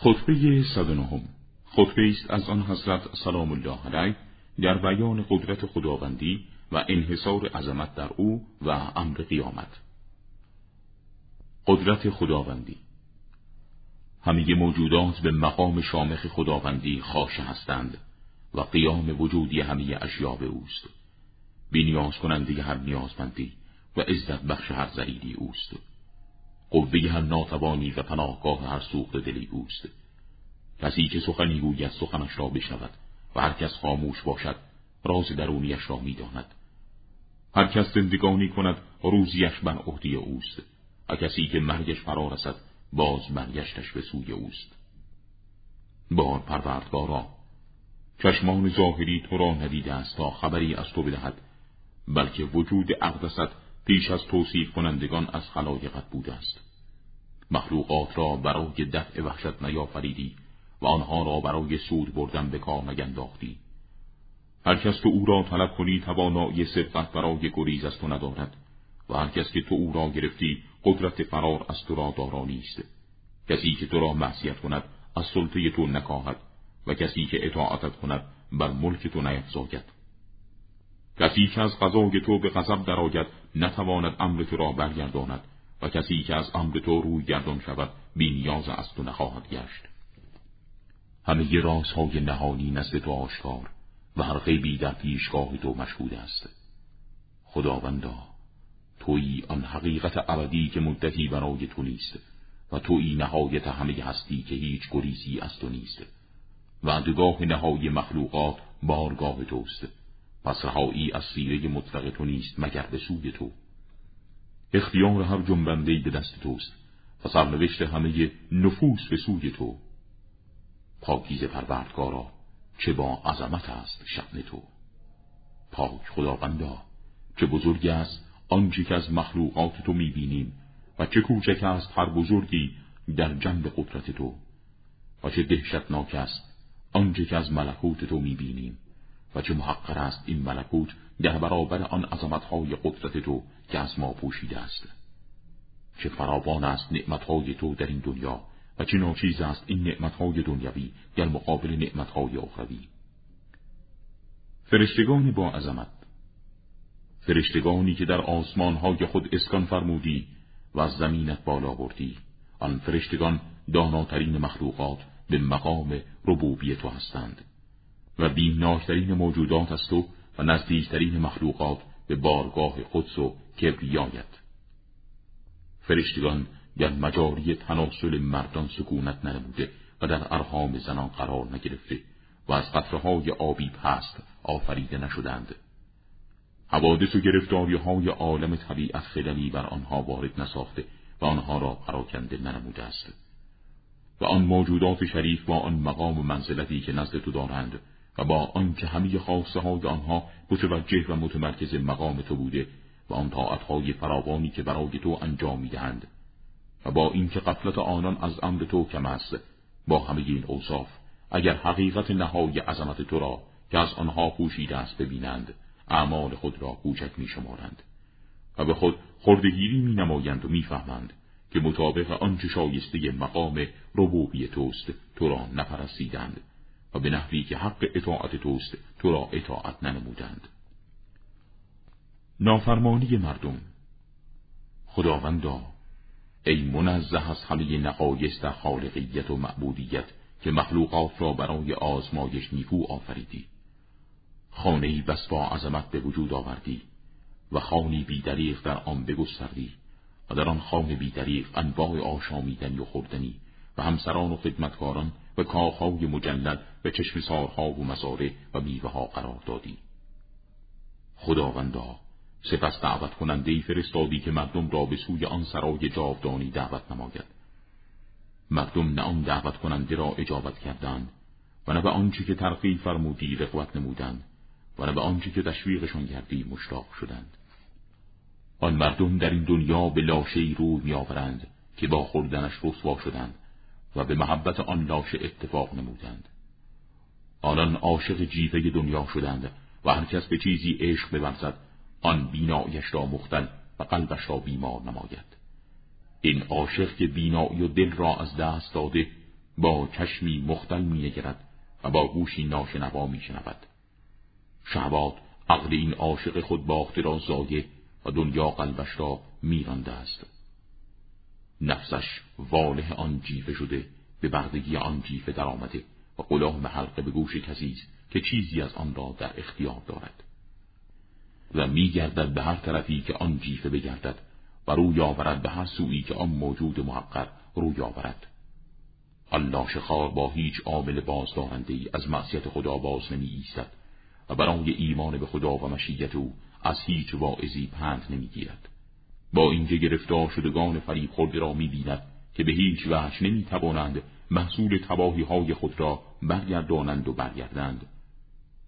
خطبه 109 خطبه است از آن حضرت سلام الله علیه در بیان قدرت خداوندی و انحصار عظمت در او و امر قیامت. قدرت خداوندی. همه موجودات به مقام شامخ خداوندی خاشه هستند و قیام وجودی همه اشیاء به اوست. بینیاز کننده هر نیازمندی و عزت بخش هر ضریری اوست. قوه هر ناتوانی و پناهگاه هر سوخت دلی اوست کسی که سخنی گوید سخنش را بشنود و هر کس خاموش باشد راز درونیش را می‌داند. هر کس زندگانی کند روزیش بر عهده اوست. و کسی که مرگش فرا رسد باز برگشتش به سوی اوست. بار پروردگارا چشمان ظاهری تو را ندیده است تا خبری از تو بدهد بلکه وجود اقدست پیش از توصیف کنندگان از خلایقت بوده است. مخلوقات را برای دفع وحشت نیافریدی و آنها را برای سود بردن به کار نگنداختی. هر کس تو او را طلب کنی توانایی سبقت برای گریز از تو ندارد و هر کس که تو او را گرفتی قدرت فرار از تو را دارا نیست. کسی که تو را معصیت کند از سلطه تو نکاهد و کسی که اطاعتت کند بر ملک تو نیفزاید. کسی که از غذای تو به غضب درآید نتواند امر تو را برگرداند و کسی که از امر تو روی گردان شود بینیاز از تو نخواهد گشت. همه رازهای نهانی نزد تو آشکار و هر غیبی در پیشگاه تو مشهود است. خداوندا تویی آن حقیقت ابدی که مدتی برای تو نیست و تویی نهایت همه هستی که هیچ گریزی از تو نیست. وعدگاه نهای مخلوقات بارگاه توست. پس رهایی از سیره مطلق تو نیست مگر به سوی تو. اختیار هر جنبنده به دست توست و سرنوشت همه نفوس به سوی تو. پاکیز پروردگارا چه با عظمت است شأن تو. پاک خداوندا چه بزرگ است آنچه که از مخلوقات تو می‌بینیم و چه کوچک است هر بزرگی در جنب قدرت تو. و چه دهشتناک است آنچه که از ملکوت تو می‌بینیم. و چه محقر است این ملکوت در برابر آن عظمتهای قدرت تو که از ما پوشیده است. چه فراوان است نعمتهای تو در این دنیا و چه ناچیز است این نعمتهای دنیوی در مقابل نعمتهای اخروی. فرشتگان با عظمت فرشتگانی که در آسمانهای خود اسکان فرمودی و از زمینت بالا بردی آن فرشتگان داناترین مخلوقات به مقام ربوبی تو هستند. و بیمناکترین موجودات از تو و نزدیکترین مخلوقات به بارگاه قدس و کبریایت. فرشتگان در مجاری تناسل مردان سکونت ننموده و در ارهام زنان قرار نگرفته و از قطرهای آبی پست آفریده نشدند. حوادث و گرفتاری های عالم طبیعت خللی بر آنها وارد نساخته و آنها را پراکنده ننموده است. و آن موجودات شریف با آن مقام و منزلتی که نزد تو دارند و با آنکه همه خواسته های آنها متوجه و متمرکز مقام تو بوده و آن طاعتهای فراوانی که برای تو انجام می‌دهند و با اینکه قفلت آنان از امر تو کم است با همه این اوصاف اگر حقیقت نهای عظمت تو را که از آنها پوشیده است ببینند اعمال خود را کوچک می شمارند و به خود خردگیری می نمایند و می‌فهمند که مطابق آنچه شایسته مقام ربوبی توست تو را نپرستیدند و به نحوی که حق اطاعت توست تو را اطاعت ننمودند. نافرمانی مردم. خداوندا ای منزه از همه نقایص در خالقیت و معبودیت که مخلوقات را برای آزمایش نیکو آفریدی. خانهای بس با عظمت به وجود آوردی و خانی بیدریق در آن بگستردی و در آن خانه بیدریق انواع آشامیدنی و خوردنی و همسران و خدمتکاران و کاخهای مجلل و چشم سارها و مزاره و میوه ها قرار دادی. خداوندا سپس دعوت کننده فرستادی که مردم را به سوی آن سرای جاودانی دعوت نماید. مردم نه آن دعوت کننده را اجابت کردند و نه به آنچه که ترقی فرمودی رغبت نمودند و نه به آنچه که تشویقشان کردی مشتاق شدند. آن مردم در این دنیا به لاشهای روی میآورند که با خوردنش رسوا شدند و به محبت آن لاشه اتفاق نمودند. آنان عاشق جیفه دنیا شدند و هر کس به چیزی عشق بورزد آن بینایش را مختل و قلبش را بیمار نماید. این عاشق که بینایی و دل را از دست داده با چشمی مختل نگرد و با گوشی ناشنوا میشنود. شهباد عقل این عاشق خود باخته را زایه و دنیا قلبش را میرانده است نفسش واله آن جیفه شده به بردگی آن جیفه درآمده و غلام حلقه به گوش کسی است که چیزی از آن را در اختیار دارد. و میگردد به هر طرفی که آن جیفه بگردد و روی آورد به هر سویی که آن موجود محقر روی آورد. الله شخار با هیچ عامل بازدارنده ای از معصیت خدا باز نمی ایستد و برای ایمان به خدا و مشیت او از هیچ واعظی پند نمی‌گیرد. با اینکه گرفتار شدگان فریب خورده را می‌بیند که به هیچ وجه نمی‌توانند محصول تباهی های خود را برگردانند و برگردند.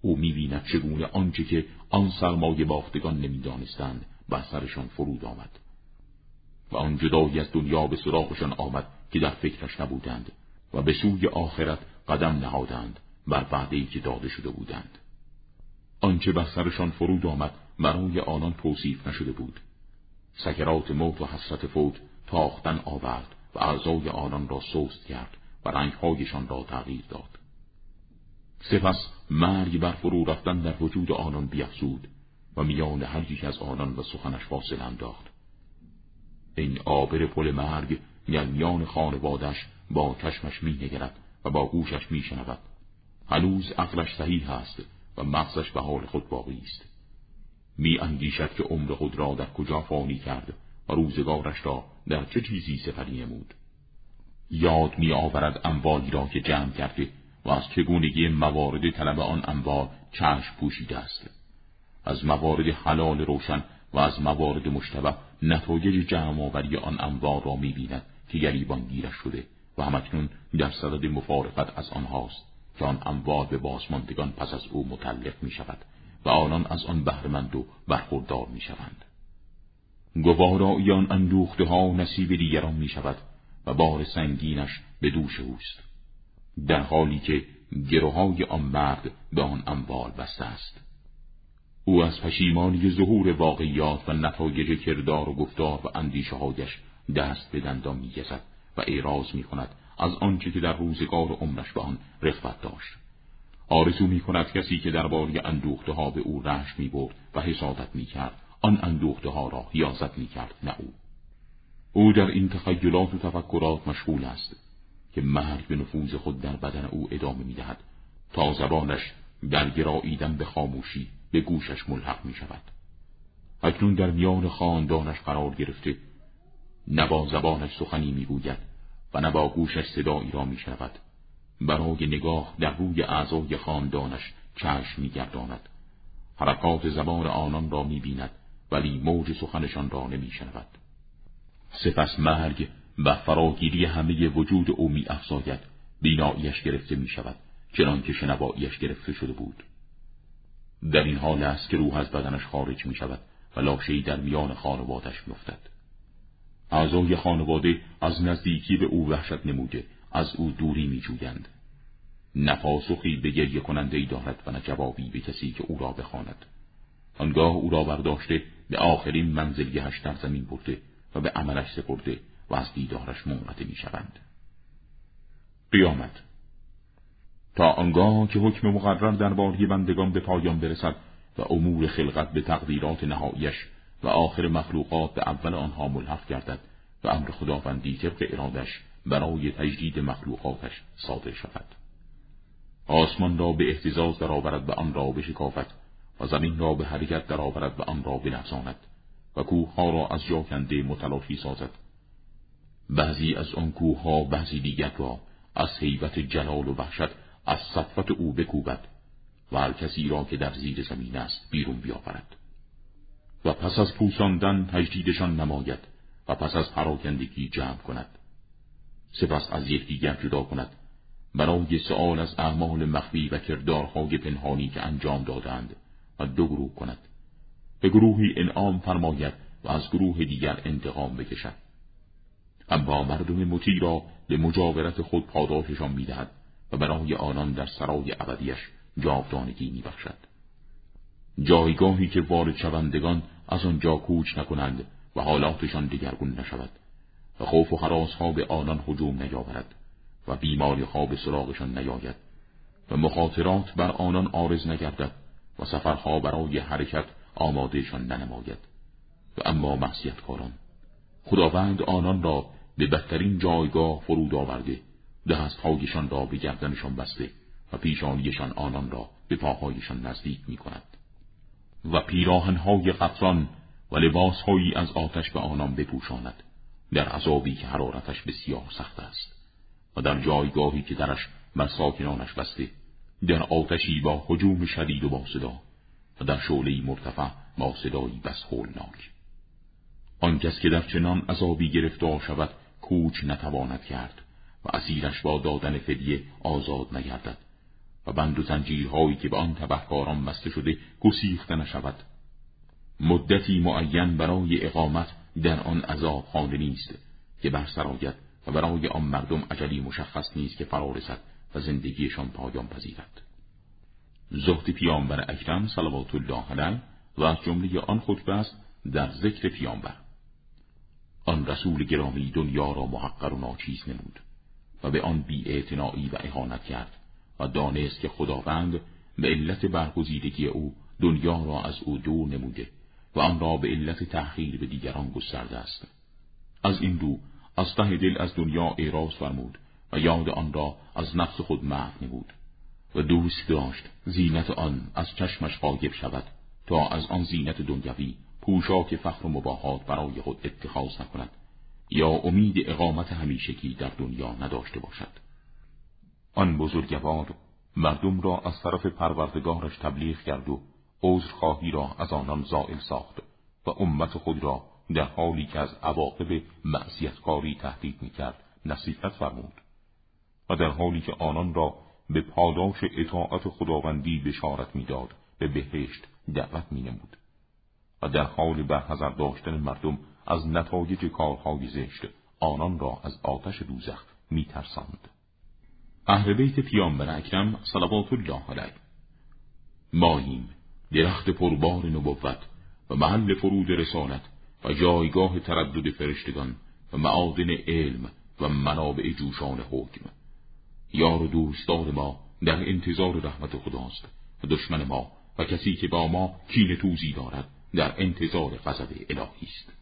او می‌بیند چگونه آنچه که آن سرمایه باختگان نمی‌دانستند بر سرشان فرود آمد و آن جدایی از دنیا به سراغشان آمد که در فکرش نبودند و به سوی آخرت قدم نهادند بر وعده که داده شده بودند. آنچه بر سرشان فرود آمد برای آنان توصیف نشده بود. سکرات موت و حسرت فوت تاختن آورد و اعضای آنان را سوست کرد و رنگهایشان را تغییر داد. سپس مرگ بر فرو رفتن در وجود آنان بیافزود و میان هر یک از آنان و سخنش فاصله انداخت. این آبر پل مرگ میان خانوادش با چشمش می نگرد و با گوشش می شنود هنوز عقلش صحیح است و مغزش به حال خود باقی است. می اندیشد که عمر خود را در کجا فانی کرد و روزگارش را در چه چیزی سفری نمود. یاد می آورد اموالی را که جمع کرده و از چگونگی موارد طلب آن انوار چشم پوشیده است. از موارد حلال روشن و از موارد مشتبه نتایج جمع آوری آن انوار را می‌بیند که گریبان گیرش شده و همکنون در صدد مفارقت از آنهاست که آن انوار به بازماندگان پس از او متعلق می شود و آنان از آن بهرمند و برخوردار می شوند. گوارایی آن اندوخته ها نصیب دیگران می شود و بار سنگینش به دوش اوست. در حالی که گروهای آن مرد به آن اموال بسته است او از پشیمانی ظهور واقعیات و نتایج کردار و گفتار و اندیشه هایش دست به دندان میگزد و اعراض می کند از آنچه که در روزگار عمرش به آن رفت داشت آرزو می کند کسی که درباره اندوخته ها به او رشت می برد و حسادت می کرد آن اندوخته ها را حیازت می کرد نه او. او در این تخیلات و تفکرات مشغول است که مرگ به نفوذ خود در بدن او ادامه می دهد تا زبانش در گراییدن به خاموشی به گوشش ملحق می شود اکنون در میان خاندانش قرار گرفته نه با زبانش سخنی می گوید و نه با گوشش صدایی را می شود برای نگاه در روی اعضای خاندانش چشم می گرداند حرکات زبان آنان را می بیند ولی موج سخنشان را نمی شنود سپس مرگ و فراگیری همه وجود او می افزاید بیناییش گرفته می شود چنان که شنواییش گرفته شده بود. در این حال است که روح از بدنش خارج می شود و لاشهای در میان خانوادش میافتد. اعضای خانواده از نزدیکی به او وحشت نموده از او دوری می جویند نپاسخی به گریه کننده ای دارد و نه جوابی به کسی که او را بخواند. آنگاه او را برداشته به آخرین منزلگهش در زمین برده و به عملش سپرده و از دیدارش منقطع می شوند. قیامت. تا آنگاه که حکم مقرر درباره بندگان به پایان برسد و امور خلقت به تقدیرات نهاییش و آخر مخلوقات به اول آنها ملحق گردد و امر خداوندی طبق ارادش برای تجدید مخلوقاتش صادر شود. آسمان را به احتزاز درآورد و آن را بشکافد و زمین را به حرکت درآورد و آن را بلرزاند و کوهها را از جا کنده متلافی سازد. بعضی از آن کوهها بعضی دیگر را از حیبت جلال و وحشت از صفت او بکوبد و هر کسی را که در زیر زمین است بیرون بیاورد. و پس از پوساندن تجدیدشان نماید و پس از پراکندگی جمع کند. سپس از یکدیگر جدا کند. برای سؤال از اعمال مخفی و کردارهای پنهانی که انجام دادند و دو گروه کند. به گروهی انعام فرماید و از گروه دیگر انتقام بکشد. اما مردم مطیع را به مجاورت خود پاداششان می‌دهد و برای آنان در سرای ابدیش جاودانگی میبخشد. جایگاهی که وارد شوندگان از آنجا کوچ نکنند و حالاتشان دگرگون نشود. و خوف و حراس ها به آنان هجوم نیاورد و بیماری ها به سراغشان نیاید و مخاطرات بر آنان آرز نگردد و سفرها برای حرکت آمادهشان ننماید. و اما معصیتکاران خداوند آنان را به بدترین جایگاه فرود آورده دستهایشان را به گردنشان بسته و پیشانیشان آنان را به پاهایشان نزدیک می کند و پیراهنهای قطران و لباسهایی از آتش به آنان بپوشاند. در عذابی که حرارتش بسیار سخت است. و در جایگاهی که درش بر ساکنانش بسته در آتشی با حجوم شدید و با صدا و در شعله مرتفع با صدایی بس هولناک آن که در چنان عذابی گرفتار شود کوچ نتواند کرد و اسیرش با دادن فدیه آزاد نگردد و بند و زنجیرهایی که به آن تبهکاران بسته شده گسیخته نشود. مدتی معین برای اقامت در آن عذاب خانه نیست که بر سرایت و برای آن مردم عجلی مشخص نیست که فرا و زندگیشان پایان پذیرد. زهد پیامبر اکرم صلوات الله علیه و از جمله آن خطبه است در ذکر پیامبر. آن رسول گرامی دنیا را محقر و ناچیز نمود و به آن بی و اهانت کرد و دانست که خداوند به علت برگزیدگی او دنیا را از او دور نموده. و آن را به علت تحقیر به دیگران گسترده است. از این رو از ته دل از دنیا اعراض فرمود و یاد آن را از نفس خود محو نمود و دوست داشت زینت آن از چشمش غایب شود تا از آن زینت دنیوی پوشاک فخر و مباهات برای خود اتخاذ نکند یا امید اقامت همیشگی در دنیا نداشته باشد. آن بزرگوار مردم را از طرف پروردگارش تبلیغ کرد و عذرخواهی را از آنان زائل ساخت و امت خود را در حالی که از عواقب معصیتکاری تهدید می‌کرد نصیحت فرمود و در حالی که آنان را به پاداش اطاعت خداوندی بشارت می‌داد به بهشت دعوت مینمود و در حال برحضر داشتن مردم از نتایج کارهای زشت آنان را از آتش دوزخ میترساند. اهل بیت پیامبر اکرم صلوات الله علیه. ماییم. درخت پربار نبوت و محل فرود رسالت و جایگاه تردد فرشتگان و معادن علم و منابع جوشان حکم. یار و دوستدار ما در انتظار رحمت خداست و دشمن ما و کسی که با ما کین توزی دارد در انتظار غضب الهی است.